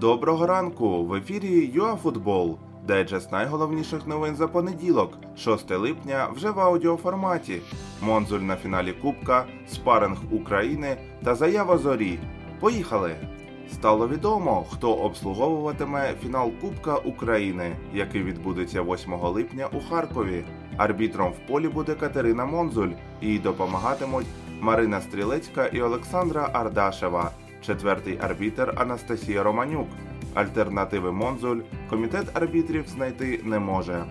Доброго ранку! В ефірі ЮАФутбол. Дайджест найголовніших новин за понеділок, 6 липня, вже в аудіоформаті. Монзуль на фіналі Кубка, спаринг України та заява зорі. Поїхали! Стало відомо, хто обслуговуватиме фінал Кубка України, який відбудеться 8 липня у Харкові. Арбітром в полі буде Катерина Монзуль, їй допомагатимуть Марина Стрілецька і Олександра Ардашева. Четвертий арбітер Анастасія Романюк. Альтернативи Монзуль комітет арбітрів знайти не може.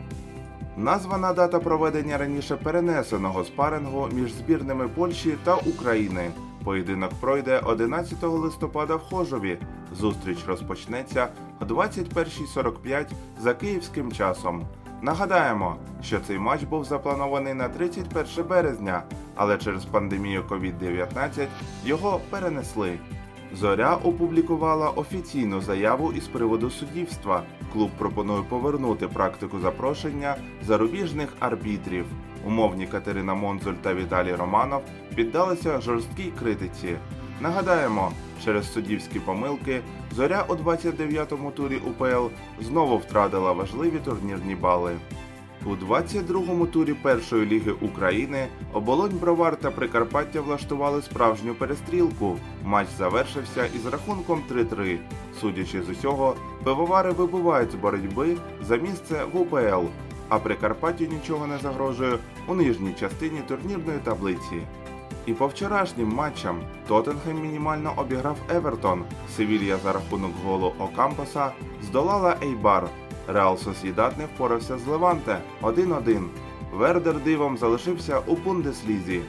Названа дата проведення раніше перенесеного спарингу між збірними Польщі та України. Поєдинок пройде 11 листопада в Хожові. Зустріч розпочнеться о 21.45 за київським часом. Нагадаємо, що цей матч був запланований на 31 березня, але через пандемію COVID-19 його перенесли. Зоря опублікувала офіційну заяву із приводу суддівства. Клуб пропонує повернути практику запрошення зарубіжних арбітрів. Умовні Катерина Монзуль та Віталій Романов піддалися жорсткій критиці. Нагадаємо, через суддівські помилки зоря у 29-му турі УПЛ знову втратила важливі турнірні бали. У 22-му турі першої ліги України оболонь Бровар та Прикарпаття влаштували справжню перестрілку. Матч завершився із рахунком 3-3. Судячи з усього, пивовари вибувають з боротьби за місце в УПЛ, а Прикарпаттю нічого не загрожує у нижній частині турнірної таблиці. І по вчорашнім матчам Тоттенхем мінімально обіграв Евертон. Севілья за рахунок голу Окампоса здолала Ейбар. Реал Сосідат не впорався з Леванте 1-1. Вердер дивом залишився у Бундеслізі.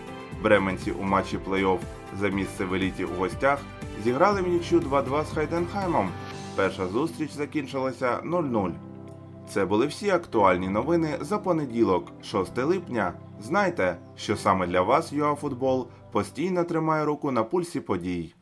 Бременці у матчі плей-офф за місце в еліті у гостях зіграли в нічю 2-2 з Хайденхаймом. Перша зустріч закінчилася 0-0. Це були всі актуальні новини за понеділок, 6 липня. Знайте, що саме для вас ЮАФутбол постійно тримає руку на пульсі подій.